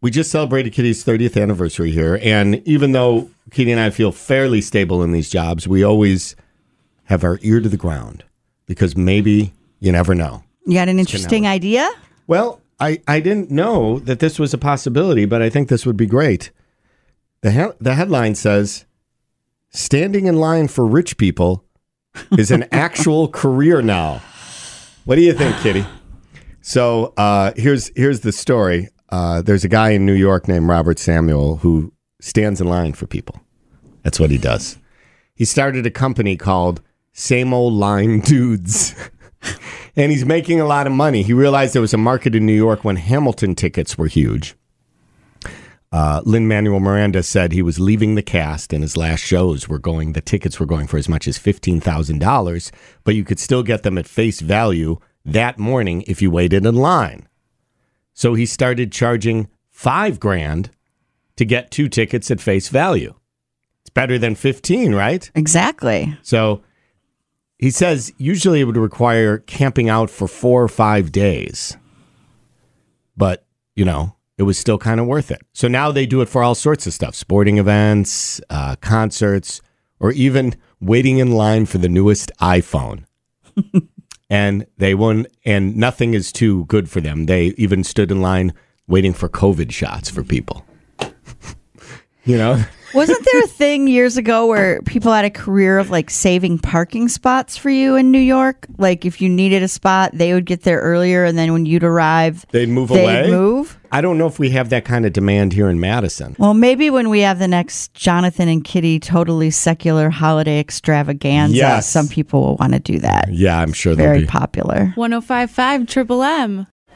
We just celebrated Kitty's 30th anniversary here. And even though Kitty and I feel fairly stable in these jobs, we always have our ear to the ground because maybe you never know. You got an interesting idea? Well, I, I didn't know that this was a possibility, but I think this would be great. The, he- the headline says Standing in line for rich people is an actual career now. What do you think, Kitty? So uh, here's here's the story. Uh, there's a guy in New York named Robert Samuel who stands in line for people. That's what he does. He started a company called Same Ole Line Dudes. and he's making a lot of money. He realized there was a market in New York when Hamilton tickets were huge. Uh, Lin Manuel Miranda said he was leaving the cast, and his last shows were going. The tickets were going for as much as fifteen thousand dollars, but you could still get them at face value that morning if you waited in line. So he started charging five grand to get two tickets at face value. It's better than fifteen, right? Exactly. So he says usually it would require camping out for four or five days. But, you know, it was still kind of worth it. So now they do it for all sorts of stuff sporting events, uh, concerts, or even waiting in line for the newest iPhone. and they won, and nothing is too good for them. They even stood in line waiting for COVID shots for people. you know? Wasn't there a thing years ago where people had a career of like saving parking spots for you in New York? Like if you needed a spot, they would get there earlier, and then when you'd arrive, They'd move they'd away. move. I don't know if we have that kind of demand here in Madison. Well, maybe when we have the next Jonathan and Kitty totally secular holiday extravaganza, Yes. some people will want to do that. Yeah, I'm sure they'll Very be. popular. 1055 Triple M.